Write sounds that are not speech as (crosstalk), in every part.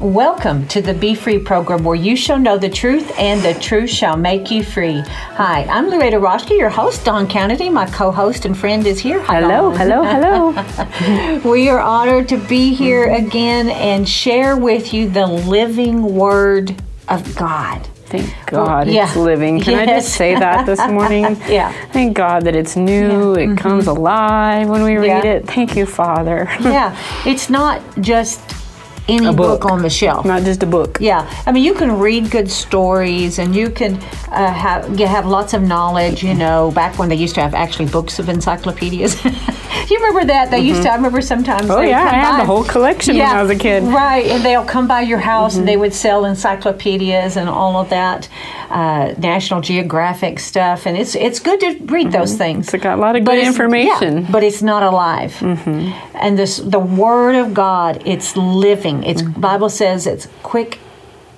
Welcome to the Be Free program where you shall know the truth and the truth shall make you free. Hi, I'm Loretta Roschke, your host. Don Kennedy, my co host and friend, is here. Hi, hello, Don. hello, hello. (laughs) we are honored to be here again and share with you the living Word of God. Thank God yeah. it's living. Can I just say that this morning? (laughs) Yeah. Thank God that it's new. It mm-hmm. comes alive when we read Yeah. it. Thank you, Father. yeah, (laughs) it's not just any book. book. on the shelf. Not just a book. Yeah, I mean, you can read good stories, and you can uh, have you have lots of knowledge. You know, back when they used to have actually books of encyclopedias. (laughs) you remember that they used to? I remember sometimes. Oh, yeah, I had by- the whole collection when I was a kid. Mm-hmm. Right, and they'll come by your house, and they would sell encyclopedias and all of that, uh, National Geographic stuff, and it's it's good to read those things. It's got a lot of good information. yeah, but it's not alive. Mm-hmm. And this, the Word of God, it's living. It's Mm-hmm. Bible says it's quick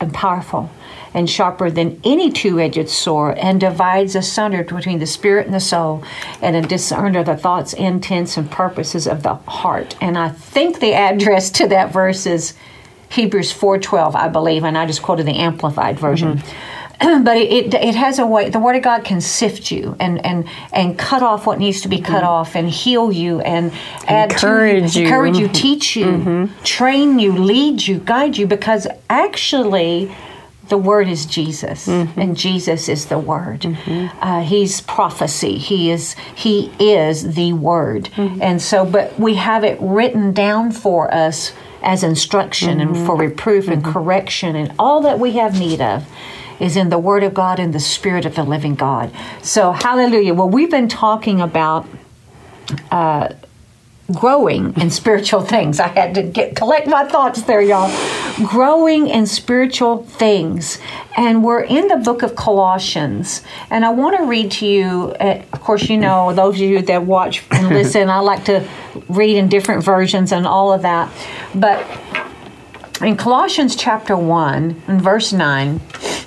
and powerful, and sharper than any two-edged sword, and divides asunder between the spirit and the soul, and a discerner the thoughts, intents, and purposes of the heart. And I think the address to that verse is Hebrews four twelve, I believe, and I just quoted the amplified version. Mm-hmm. (clears throat) but it, it, it has a way the word of god can sift you and and and cut off what needs to be cut off and heal you and Mm-hmm. Encourage to you. Mm-hmm. encourage you teach you train you lead you guide you because actually the word is jesus Mm-hmm. and jesus is the word uh, he's prophecy he is he is the word Mm-hmm. and so but we have it written down for us as instruction and Mm-hmm. for reproof and correction and all that we have need of is in the Word of God and the Spirit of the living God. So, hallelujah. Well, we've been talking about uh, growing in (laughs) spiritual things. I had to get collect my thoughts there, y'all. Growing in spiritual things. And we're in the book of Colossians. And I want to read to you, uh, of course, you know, those of you that watch and (laughs) listen, I like to read in different versions and all of that. But in Colossians chapter 1 and verse 9,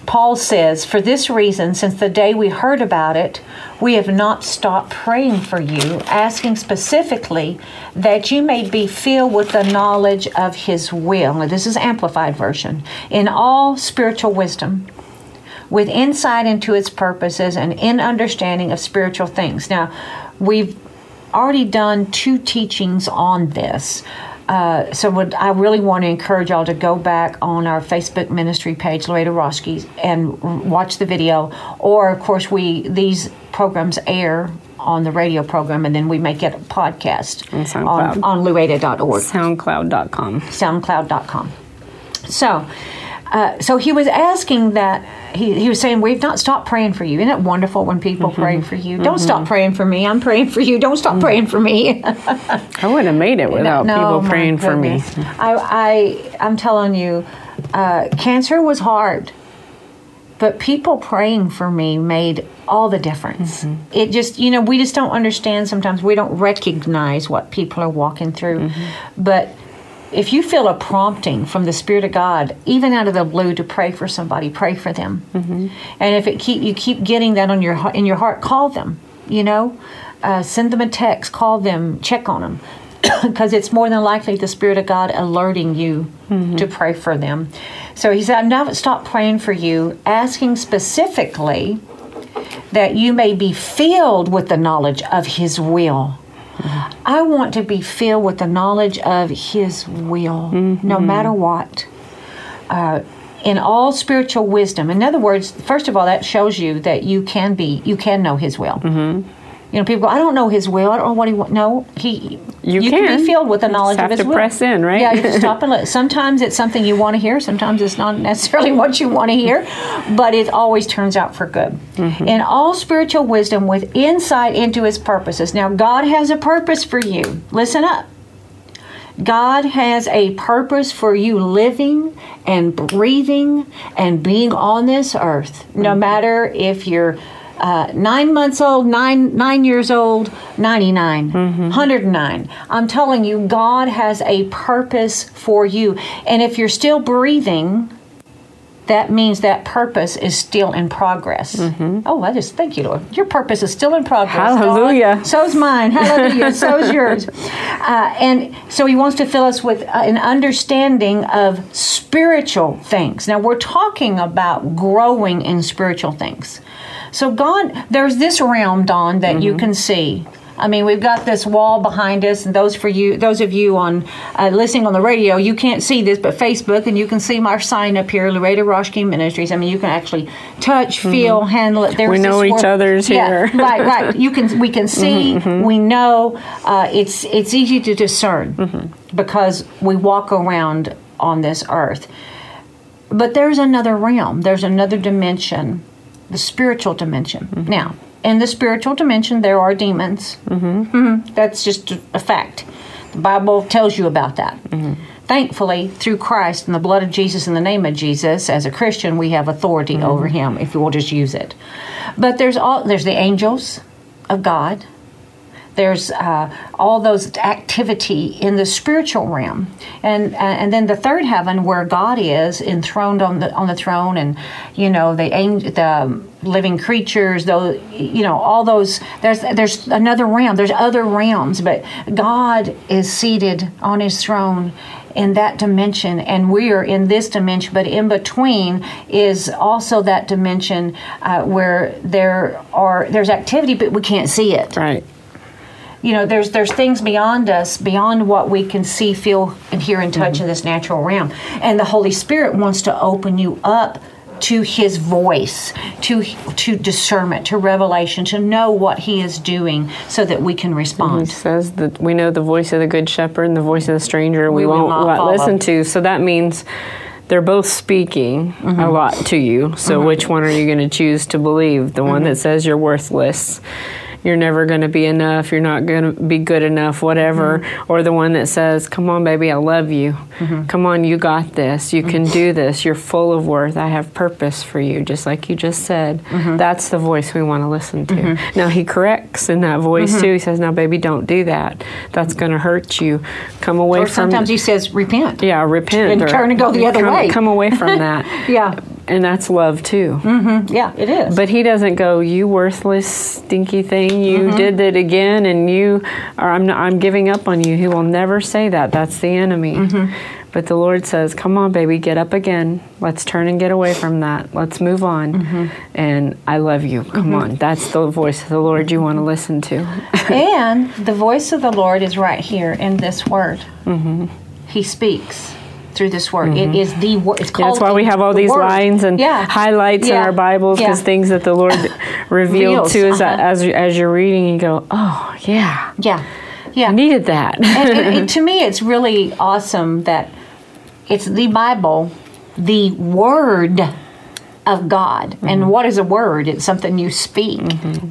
Paul says, For this reason, since the day we heard about it, we have not stopped praying for you, asking specifically that you may be filled with the knowledge of his will. Now, this is amplified version. In all spiritual wisdom, with insight into its purposes and in understanding of spiritual things. Now, we've already done two teachings on this. Uh, so would, I really want to encourage y'all to go back on our Facebook ministry page, Loretta Roschke, and r- watch the video. Or, of course, we these programs air on the radio program, and then we make it a podcast On on, on Soundcloud.com. soundcloud.com. So, uh, so he was asking that he, he was saying we've not stopped praying for you. Isn't it wonderful when people pray for you? Don't stop praying for me. I'm praying for you. Don't stop praying for me. (laughs) I wouldn't have made it without No, people praying for me. I, I, I'm telling you, uh, cancer was hard, but people praying for me made all the difference. Mm-hmm. It just, you know, we just don't understand sometimes. We don't recognize what people are walking through. Mm-hmm. But if you feel a prompting from the Spirit of God, even out of the blue, to pray for somebody, pray for them. Mm-hmm. And if it keep you keep getting that on your in your heart, call them. You know, uh, send them a text, call them, check on them, because (coughs) it's more than likely the Spirit of God alerting you to pray for them. So he said, "I've not stopped praying for you, asking specifically that you may be filled with the knowledge of His will." I want to be filled with the knowledge of His will, no matter what. Uh, in all spiritual wisdom. In other words, first of all, that shows you that you can be, you can know His will. Mm-hmm. You know, people go, I don't know His will. I don't know what He wants. No, He. You can. can. be filled with the You knowledge of have His to will. press in, right? Yeah, you just (laughs) stop and look. Sometimes it's something you want to hear. Sometimes it's not necessarily (laughs) what you want to hear, but it always turns out for good. Mm-hmm. In all spiritual wisdom, with insight into His purposes. Now, God has a purpose for you. Listen up. God has a purpose for you living and breathing and being on this earth, no matter if you're uh, nine months old, nine nine years old, 99, 109. I'm telling you, God has a purpose for you. And if you're still breathing, that means that purpose is still in progress. Oh, I just thank you, Lord. Your purpose is still in progress. God. Hallelujah. So's mine. Hallelujah. So's yours. Uh, and so He wants to fill us with uh, an understanding of spiritual things. Now, we're talking about growing in spiritual things. So, God, there's this realm, Don, that you can see. I mean, we've got this wall behind us, and those for you, those of you on uh, listening on the radio, you can't see this, but Facebook, and you can see my sign up here, Loretta Roschke Ministries. I mean, you can actually touch, mm-hmm. feel, handle it. There's We know each other's Yeah, here. right, right. (laughs) You can, we can mm-hmm, see, mm-hmm. we know. Uh, it's it's easy to discern because we walk around on this earth. But there's another realm. There's another dimension, the spiritual dimension. Now, in the spiritual dimension, there are demons. Mm-hmm. mm-hmm. That's just a fact. The Bible tells you about that. Mm-hmm. Thankfully, through Christ and the blood of Jesus in the name of Jesus, as a Christian, we have authority mm-hmm. over him if we'll just use it. But there's all there's the angels of God. There's uh, all those activity in the spiritual realm, and uh, and then the third heaven where God is enthroned on the on the throne, and you know the the living creatures, those you know all those. There's there's another realm. There's other realms, but God is seated on His throne in that dimension and we are in this dimension but in between is also that dimension uh, where there are there's activity but we can't see it Right. You know there's there's things beyond us beyond what we can see feel and hear and touch in this natural realm and the holy spirit wants to open you up to his voice to to discernment to revelation to know what he is doing so that we can It respond says that we know the voice of the good shepherd and the voice of the stranger we, We won't not let- follow. listen to. So that means they're both speaking Mm-hmm. a lot to you. So which one are you going to choose to believe? The one Mm-hmm. that says you're worthless. You're never going to be enough. You're not going to be good enough, whatever. Mm-hmm. Or the one that says, Come on, baby, I love you. Come on, you got this. You can do this. You're full of worth. I have purpose for you, just like you just said. Mm-hmm. That's the voice we want to listen to. Now, he corrects in that voice Mm-hmm. too. He says, Now, baby, don't do that. That's going to hurt you. Come away from." or from sometimes he says repent yeah, repent and or turn and go the other come, way. Come away from that. (laughs) yeah And that's love too. yeah it is But he doesn't go, "You worthless, stinky thing! You Mm-hmm. did it again, and you, or I'm, not, I'm giving up on you." He will never say that. That's the enemy. Mm-hmm. But the Lord says, "Come on, baby, get up again. Let's turn and get away from that. Let's move on." Mm-hmm. And I love you. Come on, that's the voice of the Lord you want to listen to. (laughs) and the voice of the Lord is right here in this word. Mm-hmm. He speaks through this word. It is the word. It's called. That's why we have all the these word. lines and Yeah. highlights in our Bibles because Yeah. things that the Lord (laughs) revealed to us uh-huh. as as you're reading. You go, "Oh yeah, Yeah, yeah. I needed that." and, and, and (laughs) to me, it's really awesome that it's the Bible, the Word of God. Mm-hmm. And what is a word? It's something you speak.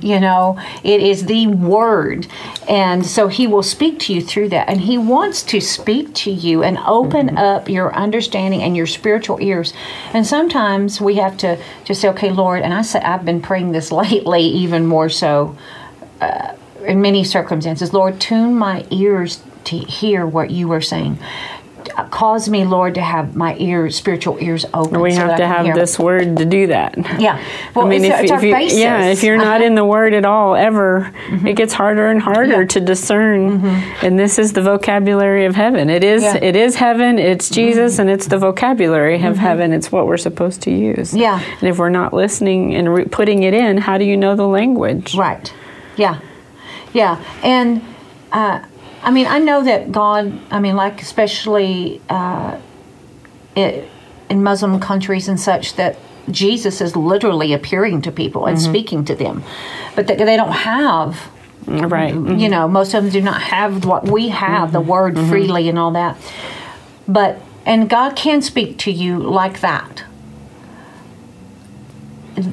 You know, it is the Word. And so He will speak to you through that. And He wants to speak to you and open Mm-hmm. up your understanding and your spiritual ears. And sometimes we have to just say, okay, Lord, and I say, I've been praying this (laughs) lately, even more so in many circumstances. Lord, tune my ears to hear what you are saying. Cause me, Lord, to have my ears, spiritual ears open. we so have to I have hear. this word to do that. Yeah. Well, it's, it's our you, basis. yeah, if you're not Uh-huh. in the Word at all ever, it gets harder and harder Yeah. Mm-hmm. to discern. And this is the vocabulary of heaven. It is. Yeah. Mm-hmm. It is heaven. It's Jesus, and it's the vocabulary of heaven. It's what we're supposed to use. Yeah. And if we're not listening and re- putting it in, how do you know the language? Right. Yeah. Yeah. And uh, I mean, I know that God, I mean, like especially uh, it, in Muslim countries and such, that Jesus is literally appearing to people and mm-hmm. speaking to them, but that they don't have Right. Mm-hmm. you know most of them do not have what we have the mm-hmm. word freely and all that. But and god can speak to you like that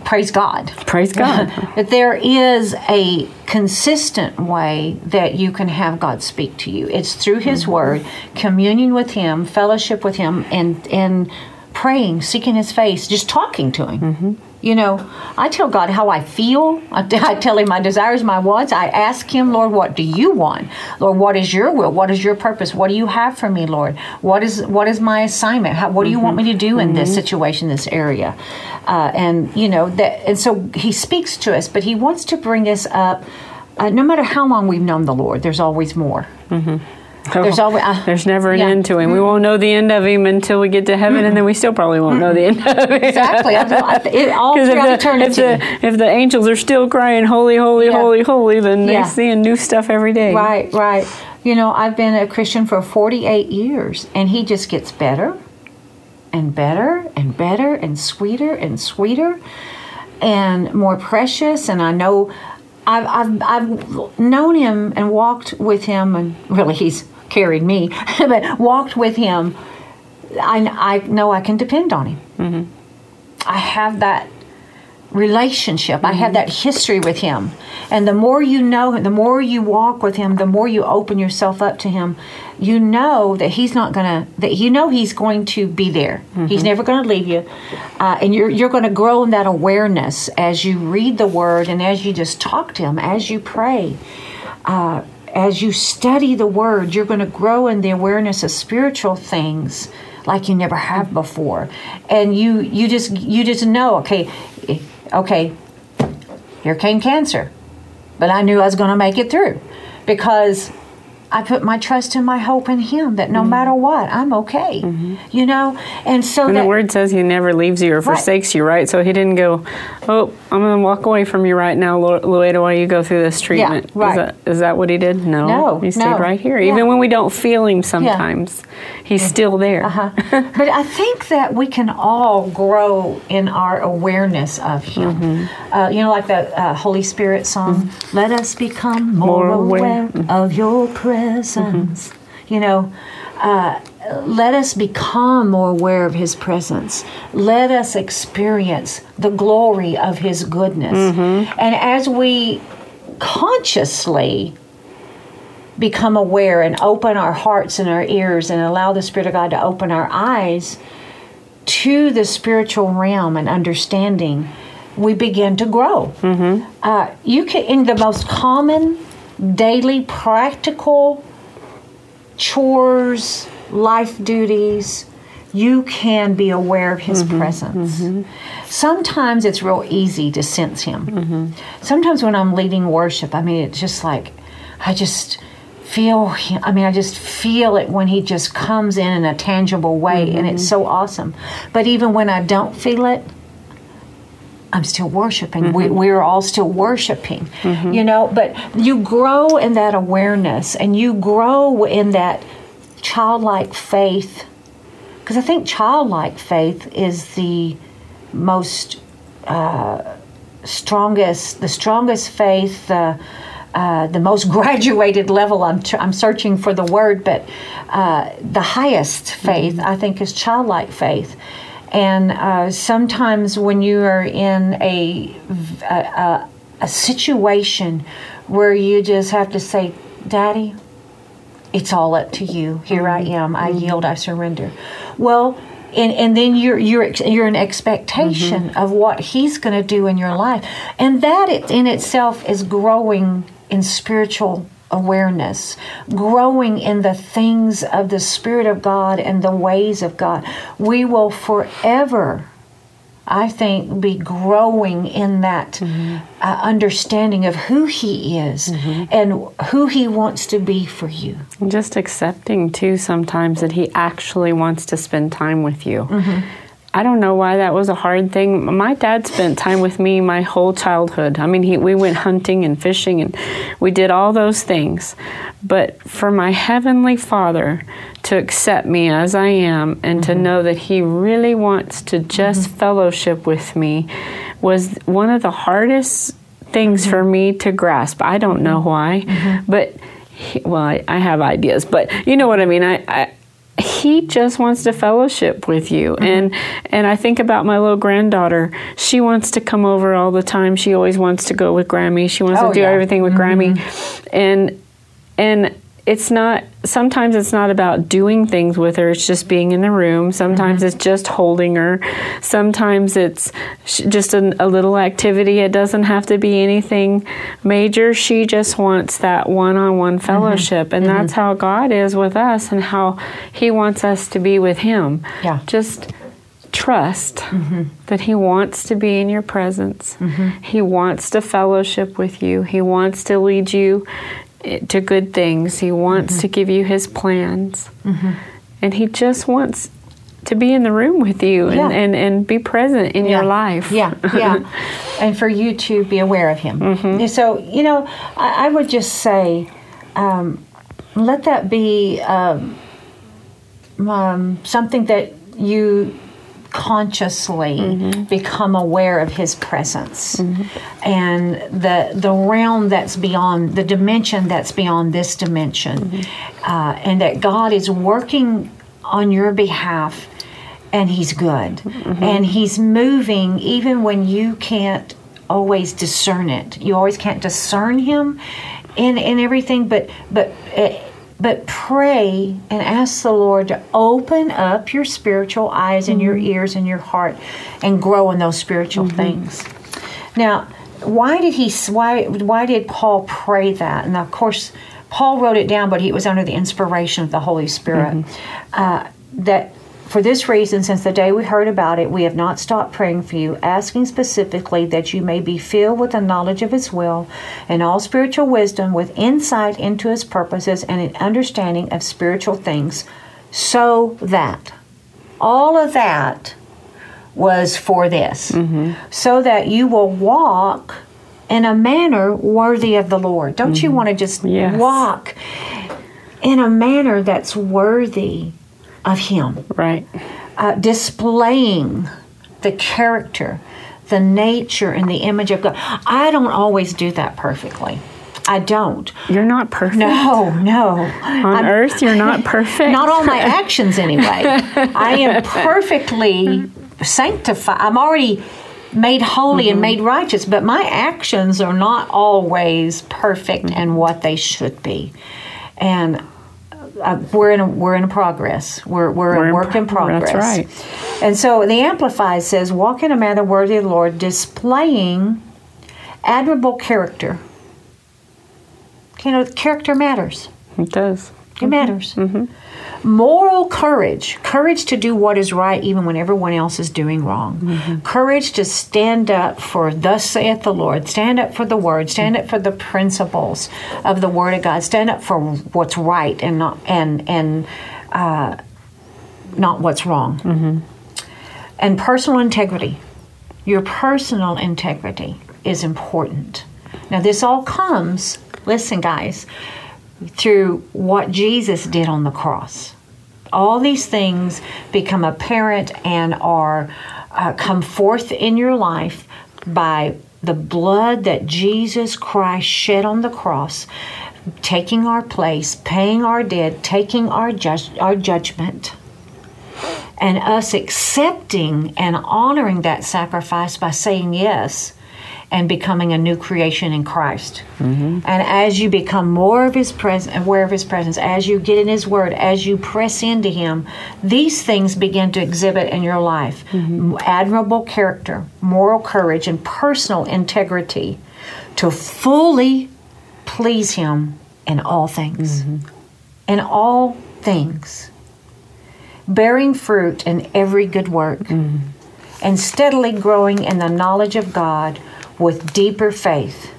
praise god. Praise God. (laughs) that there is a consistent way that you can have god speak to you. It's through his mm-hmm. word communion with him fellowship with him and and praying seeking his face just talking to him mm-hmm. You know, I tell God how I feel. (laughs) I, I tell Him my desires, my wants. I ask Him, Lord, what do you want? Lord, what is your will? What is your purpose? What do you have for me, Lord? What is what is my assignment? How, what do you want me to do in this situation, this area? Uh, and you know that, and so He speaks to us, but He wants to bring us up. Uh, no matter how long we've known the Lord, there's always more. There's always uh, There's never an yeah. end to him. We won't know the end of him until we get to heaven, and then we still probably won't know the end of him. exactly. It, all (laughs) throughout if the, if, the, if the angels are still crying, holy, holy, Yeah. holy, holy, then they're seeing new stuff every day. Right, right. You know, I've been a Christian for 48 years, and he just gets better and better and better and sweeter and sweeter and more precious. And I know I've, I've, I've known him and walked with him, and really, he's carried me, (laughs) but walked with him. I, I know I can depend on him. I have that relationship. I have that history with him. And the more you know him, the more you walk with him, the more you open yourself up to him, you know that he's not going to, that you know he's going to be there. He's never going to leave you. Uh, and you're, you're going to grow in that awareness as you read the word and as you just talk to him, as you pray. Uh, as you study the word, you're going to grow in the awareness of spiritual things like you never have before. And you you just you just know, okay, okay, here came cancer. But I knew I was going to make it through because I put my trust and my hope in him that no matter what, I'm okay. You know? And so And that the word says he never leaves you or forsakes you, right? So he didn't go, oh, I'm going to walk away from you right now, Lueda, while you go through this treatment. Yeah, right. Is that, is that what he did? No. No, He stayed no. right here. Yeah. Even when we don't feel him sometimes, yeah. he's still there. Uh-huh. (laughs) but I think that we can all grow in our awareness of Him. Mm-hmm. Uh, you know, like the uh, Holy Spirit song, Let us become more, More aware. aware of your presence. Mm-hmm. You know, uh, let us become more aware of His presence. Let us experience the glory of His goodness. Mm-hmm. And as we consciously become aware and open our hearts and our ears and allow the Spirit of God to open our eyes to the spiritual realm and understanding, we begin to grow. Uh, you can, in the most common, daily, practical chores, life duties, you can be aware of His mm-hmm. presence. Mm-hmm. Sometimes it's real easy to sense Him. Mm-hmm. Sometimes when I'm leading worship, I mean, it's just like, I just feel him. I mean, I just feel it when he just comes in in a tangible way, and it's so awesome. But even when I don't feel it, I'm still worshiping. We, we're all still worshiping, you know. But you grow in that awareness, and you grow in that childlike faith, because I think childlike faith is the most uh, strongest, the strongest faith. Uh, uh, the most (laughs) graduated level. I'm, tr- I'm searching for the word, but uh, the highest faith, I think, is childlike faith. And uh, sometimes when you are in a, a, a, a situation where you just have to say, Daddy, it's all up to you. Here I mm-hmm. am. I mm-hmm. yield. I surrender. Well, and, and then you're you're you're in expectation mm-hmm. of what He's going to do in your life, and that in itself is growing in spiritual awareness, growing in the things of the Spirit of God and the ways of God. We will forever. I think be growing in that uh, understanding of who He is and who He wants to be for you. And Just accepting too sometimes that he actually wants to spend time with you. Mm-hmm. I don't know why that was a hard thing. My dad spent time with me my whole childhood. I mean, he, we went hunting and fishing and we did all those things. But for my heavenly Father to accept me as I am and to mm-hmm. know that he really wants to just mm-hmm. fellowship with me was one of the hardest things for mm-hmm. me to grasp. I don't know why, but he, well, I, I have ideas, but you know what I mean. I, I he just wants to fellowship with you. Mm-hmm. and and I think about my little granddaughter. She wants to come over all the time. She always wants to go with Grammy. She wants Oh, to do yeah. everything with Grammy. And and it's not sometimes it's not about doing things with her it's just being in the room sometimes Mm-hmm. it's just holding her sometimes it's sh- just an, a little activity it doesn't have to be anything major she just wants that one-on-one Mm-hmm. fellowship and that's how god is with us and how he wants us to be with him Yeah. just trust Mm-hmm. that he wants to be in your presence he wants to fellowship with you he wants to lead you to good things he wants Mm-hmm. to give you his plans and he just wants to be in the room with you and, Yeah. and, and be present in your life Yeah, yeah. (laughs) and for you to be aware of Him. Mm-hmm. So, you know, I, I would just say, um, let that be um, um, something that you consciously Mm-hmm. become aware of his presence and the the realm that's beyond the dimension that's beyond this dimension Mm-hmm. uh, and that God is working on your behalf and he's good Mm-hmm. and he's moving even when you can't always discern it you always can't discern him in in everything but but uh, but pray and ask the lord to open up your spiritual eyes and your mm-hmm. ears and your heart and grow in those spiritual mm-hmm. things. Now why did he why why did paul pray that? And of course paul wrote it down but he was under the inspiration of the holy spirit. Mm-hmm. Uh, that for this reason, since the day we heard about it, we have not stopped praying for you, asking specifically that you may be filled with the knowledge of His will and all spiritual wisdom, with insight into His purposes and an understanding of spiritual things, so that all of that was for this, mm-hmm. so that you will walk in a manner worthy of the Lord. Don't you mm-hmm. want to just Yes. walk in a manner that's worthy of Him? right uh, displaying the character, the nature, and the image of God. I don't always do that perfectly. I don't. you're not perfect No, no. on earth you're not (laughs) perfect Not all my actions, anyway. (laughs) I am perfectly sanctified. I'm already made holy and made righteous, but my actions are not always perfect and what they should be. And uh, we're in a, we're in a progress. We're we're, We're a work in pro- that's progress. right. And so the Amplified says, "Walk in a manner worthy of the Lord, displaying admirable character." You know, character matters. it does It matters. Mm-hmm. Moral courage, courage to do what is right even when everyone else is doing wrong. Mm-hmm. Courage to stand up for thus saith the Lord, stand up for the word, stand up for the principles of the word of God, stand up for what's right and not and and uh, not what's wrong. Mm-hmm. And personal integrity. Your personal integrity is important. Now this all comes, listen guys, through what Jesus did on the cross. All these things become apparent and are uh, come forth in your life by the blood that Jesus Christ shed on the cross, taking our place, paying our debt, taking our judge, our judgment, and us accepting and honoring that sacrifice by saying yes and becoming a new creation in Christ. Mm-hmm. And as you become more of His presence, aware of His presence, as you get in His Word, as you press into Him, these things begin to exhibit in your life mm-hmm. admirable character, moral courage, and personal integrity to fully please Him in all things. Mm-hmm. In all things. Bearing fruit in every good work and steadily growing in the knowledge of God with deeper faith,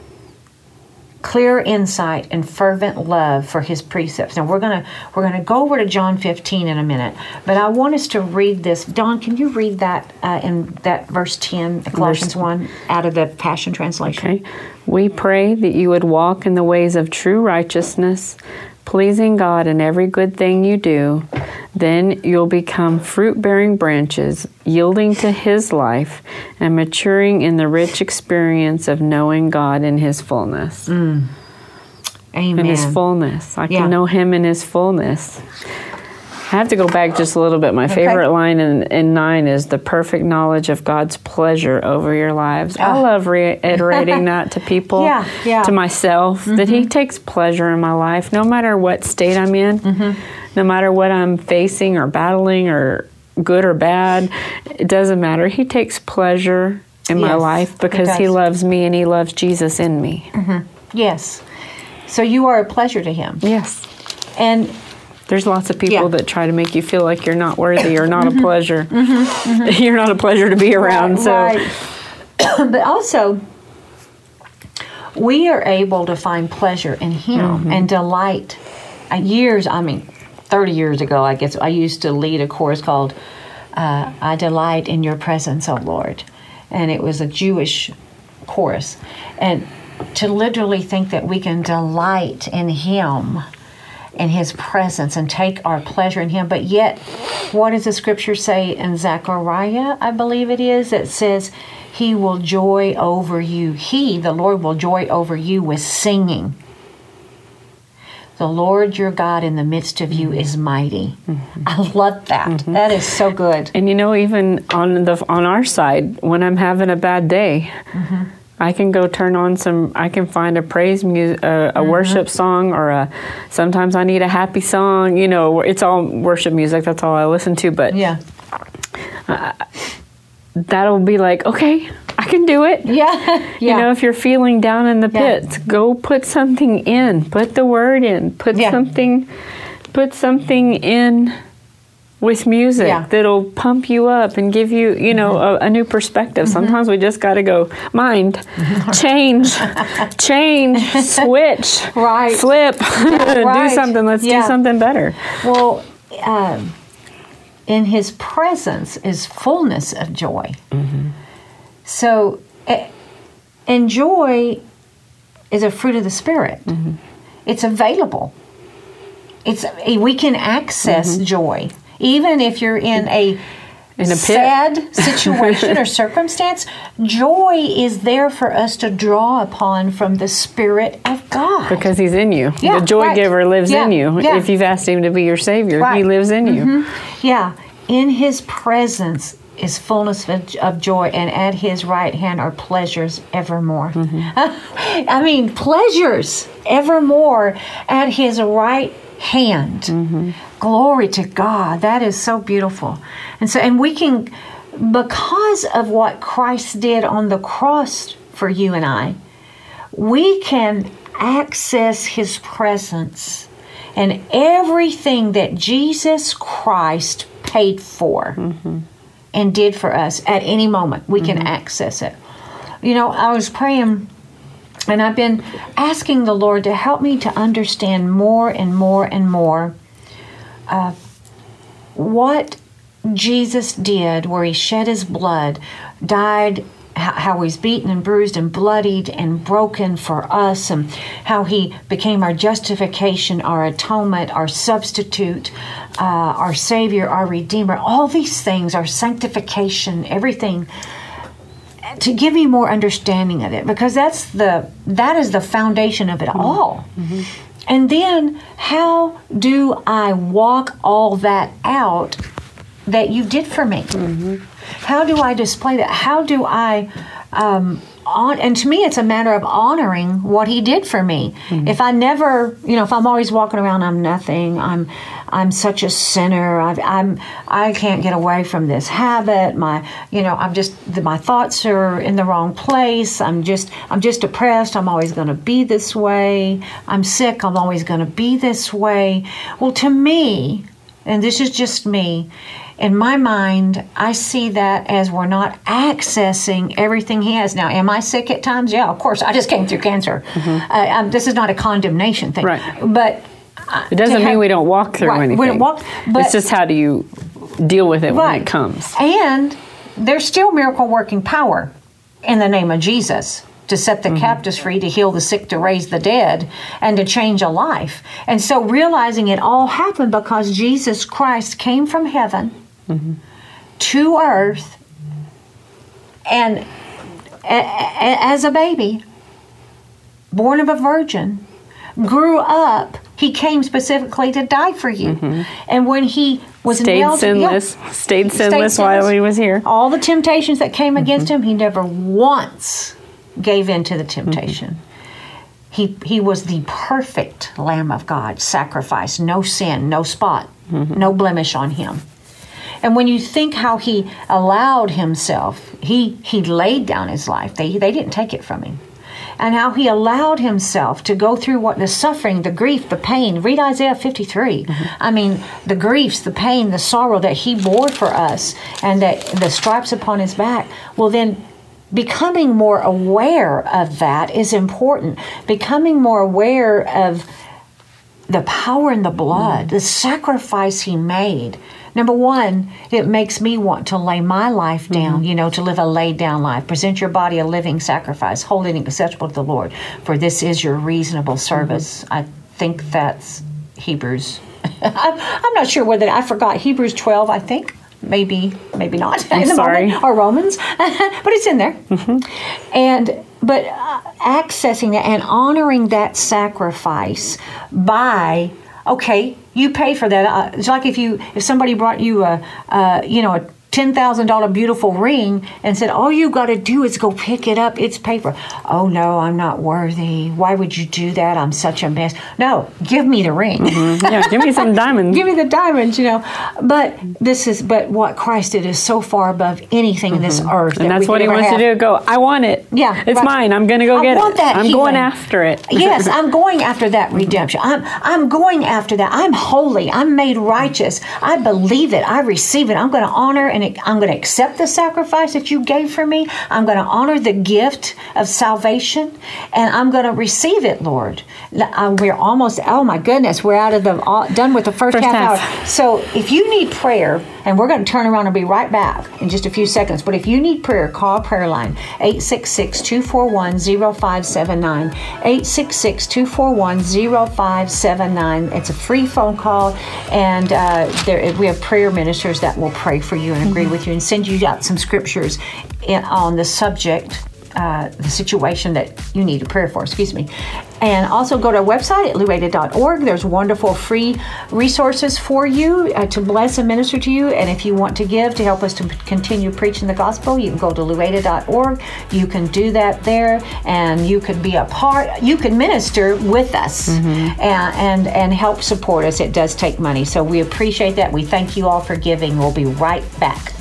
clear insight, and fervent love for His precepts. Now we're gonna we're gonna go over to John 15 in a minute, but I want us to read this. Don, can you read that uh, in that verse 10, Colossians 1, out of the Passion Translation? Okay. We pray that you would walk in the ways of true righteousness, pleasing God in every good thing you do. Then you'll become fruit bearing branches, yielding to His life and maturing in the rich experience of knowing God in His fullness. Amen. In His fullness. I Yeah. can know Him in His fullness. I have to go back just a little bit. My favorite line in, in nine is the perfect knowledge of God's pleasure over your lives. I Ah. love reiterating (laughs) that to people, Yeah, yeah. to myself, that He mm-hmm. takes pleasure in my life, no matter what state I'm in, mm-hmm. no matter what I'm facing or battling or good or bad. It doesn't matter. He takes pleasure in my life because He loves me and He loves Jesus in me. Mm-hmm. Yes. So you are a pleasure to him. Yes. And There's lots of people Yeah. that try to make you feel like you're not worthy or not a pleasure. (laughs) You're not a pleasure to be around. so Right. (coughs) but also, we are able to find pleasure in Him Mm-hmm. and delight. Uh, years, I mean, 30 years ago, I guess, I used to lead a chorus called uh, I Delight in Your Presence, O Lord. And it was a Jewish chorus. And to literally think that we can delight in Him in his presence and take our pleasure in him. But yet, what does the scripture say in Zechariah? I believe it is that says, He will joy over you. He, the Lord, will joy over you with singing. The Lord your God in the midst of you is mighty. Mm-hmm. I love that. Mm-hmm. That is so good. And you know, even on the on our side, when I'm having a bad day, mm-hmm. I can go turn on some. I can find a praise music, a, a mm-hmm. worship song, or a. Sometimes I need a happy song. You know, it's all worship music. That's all I listen to. But Yeah. that'll be like, okay, I can do it. Yeah. (laughs) You (laughs) know, if you're feeling down in the Yeah. pits, go put something in. Put the word in. Put Yeah. something. Put something in with music Yeah. Mm-hmm. that'll pump you up and give you, you know, a, a new perspective. Sometimes we just got to go mind, (laughs) change, (laughs) change, switch, Right. flip, (laughs) do something. Let's Yeah. do something better. Well, um, in his presence is fullness of joy. So, eh, and joy is a fruit of the spirit. It's available. It's we can access joy even if you're in a In a sad (laughs) situation or circumstance. Joy is there for us to draw upon from the Spirit of God. Because he's in you. Yeah, the joy right. giver lives Yeah, in you. yeah. If you've asked him to be your savior, he lives in you. Mm-hmm. Yeah, in his presence is fullness of, of joy, and at his right hand are pleasures evermore. Mm-hmm. (laughs) I mean, pleasures evermore at his right hand. Mm-hmm. Glory to God. That is so beautiful. And so, and we can, because of what Christ did on the cross for you and I, we can access his presence and everything that Jesus Christ paid for mm-hmm. and did for us at any moment. We can mm-hmm. access it. You know, I was praying and I've been asking the Lord to help me to understand more and more and more uh, what Jesus did, where he shed his blood, died, how he's beaten and bruised and bloodied and broken for us, and how he became our justification, our atonement, our substitute, uh, our Savior, our Redeemer, all these things, our sanctification, everything to give you more understanding of it because that's the that is the foundation of it mm-hmm. all. Mm-hmm. And then how do i walk all that out that you did for me? Mm-hmm. How do i display that? How do i um, on and to me it's a matter of honoring what he did for me. Mm-hmm. If i never you know if i'm always walking around i'm nothing. I'm i'm such a sinner. I've, i'm i can't get away from this habit. My you know i'm just the, my thoughts are in the wrong place. I'm just i'm just depressed. I'm always going to be this way. I'm sick. I'm always going to be this way. Well to me and this is just me in my mind, I see that as we're not accessing everything he has. Now, am I sick at times? Yeah, of course. I just came through cancer. Uh, um, this is not a condemnation thing. Right. But uh, It doesn't mean have- we don't walk through Right, we anything. don't walk- but- it's just how do you deal with it when it comes. And there's still miracle working power in the name of Jesus to set the captives free, to heal the sick, to raise the dead, and to change a life. And so realizing it all happened because Jesus Christ came from heaven to earth and a- a- as a baby, born of a virgin, grew up He came specifically to die for you. Mm-hmm. And when he was Stayed nailed, yeah, sinless. Stayed sinless while he was here. all the temptations that came mm-hmm. against him, he never once gave in to the mm-hmm. temptation. He, he was the perfect Lamb of God, sacrifice, no sin, no spot, no blemish on him. And when you think how he allowed himself, he, he laid down his life, they, they didn't take it from him. And how he allowed himself to go through what the suffering, the grief, the pain. Read Isaiah 53. Mm-hmm. I mean, the griefs, the pain, the sorrow that he bore for us, and that the stripes upon his back. Well, then becoming more aware of that is important. Becoming more aware of the power in the blood, mm-hmm. the sacrifice he made. Number one, it makes me want to lay my life mm-hmm. down, you know, to live a laid down life. Present your body a living sacrifice, holy and acceptable to the Lord, for this is your reasonable mm-hmm. service. I think that's Hebrews. (laughs) I'm, not sure whether I forgot Hebrews 12, I think. Maybe, maybe not. (laughs) I'm sorry. moment, or Romans, (laughs) but it's in there. Mm-hmm. And but uh, accessing that and honoring that sacrifice by okay, you pay for that. Uh, it's like if you if somebody brought you a uh, you know a ten thousand dollar beautiful ring and said all you got to do is go pick it up. It's paper. Oh no, I'm not worthy. Why would you do that? I'm such a mess. No, give me the ring. Mm-hmm. yeah, give me some (laughs) diamonds. give me the diamonds, you know. But this is but what Christ did is so far above anything in this mm-hmm. earth. and that's what he wants to do. Go, I want it. Yeah, it's right. mine. I'm going to go I get want it. that I'm healing. going after it. (laughs) yes, (laughs) I'm going after that redemption. I'm I'm going after that. I'm holy. I'm made righteous. I believe it. I receive it. I'm going to honor and I'm going to accept the sacrifice that you gave for me. I'm going to honor the gift of salvation, and I'm going to receive it, Lord. Uh, We're almost. Oh my goodness, we're out of the all, done with the first, First half, half. hour. So if you need prayer, and we're going to turn around and be right back in just a few seconds, but if you need prayer, call prayer line 866 241 0579. 866 241 0579. It's a free phone call, and uh, there, we have prayer ministers that will pray for you and agree with you and send you out some scriptures on the subject uh, the situation that you need a prayer for, excuse me. And also go to our website at lueda.org. There's wonderful free resources for you uh, to bless and minister to you. And if you want to give to help us to continue preaching the gospel, you can go to lueda.org. You can do that there, and you could be a part, you can minister with us and, and, and help support us. It does take money. So we appreciate that. We thank you all for giving. We'll be right back.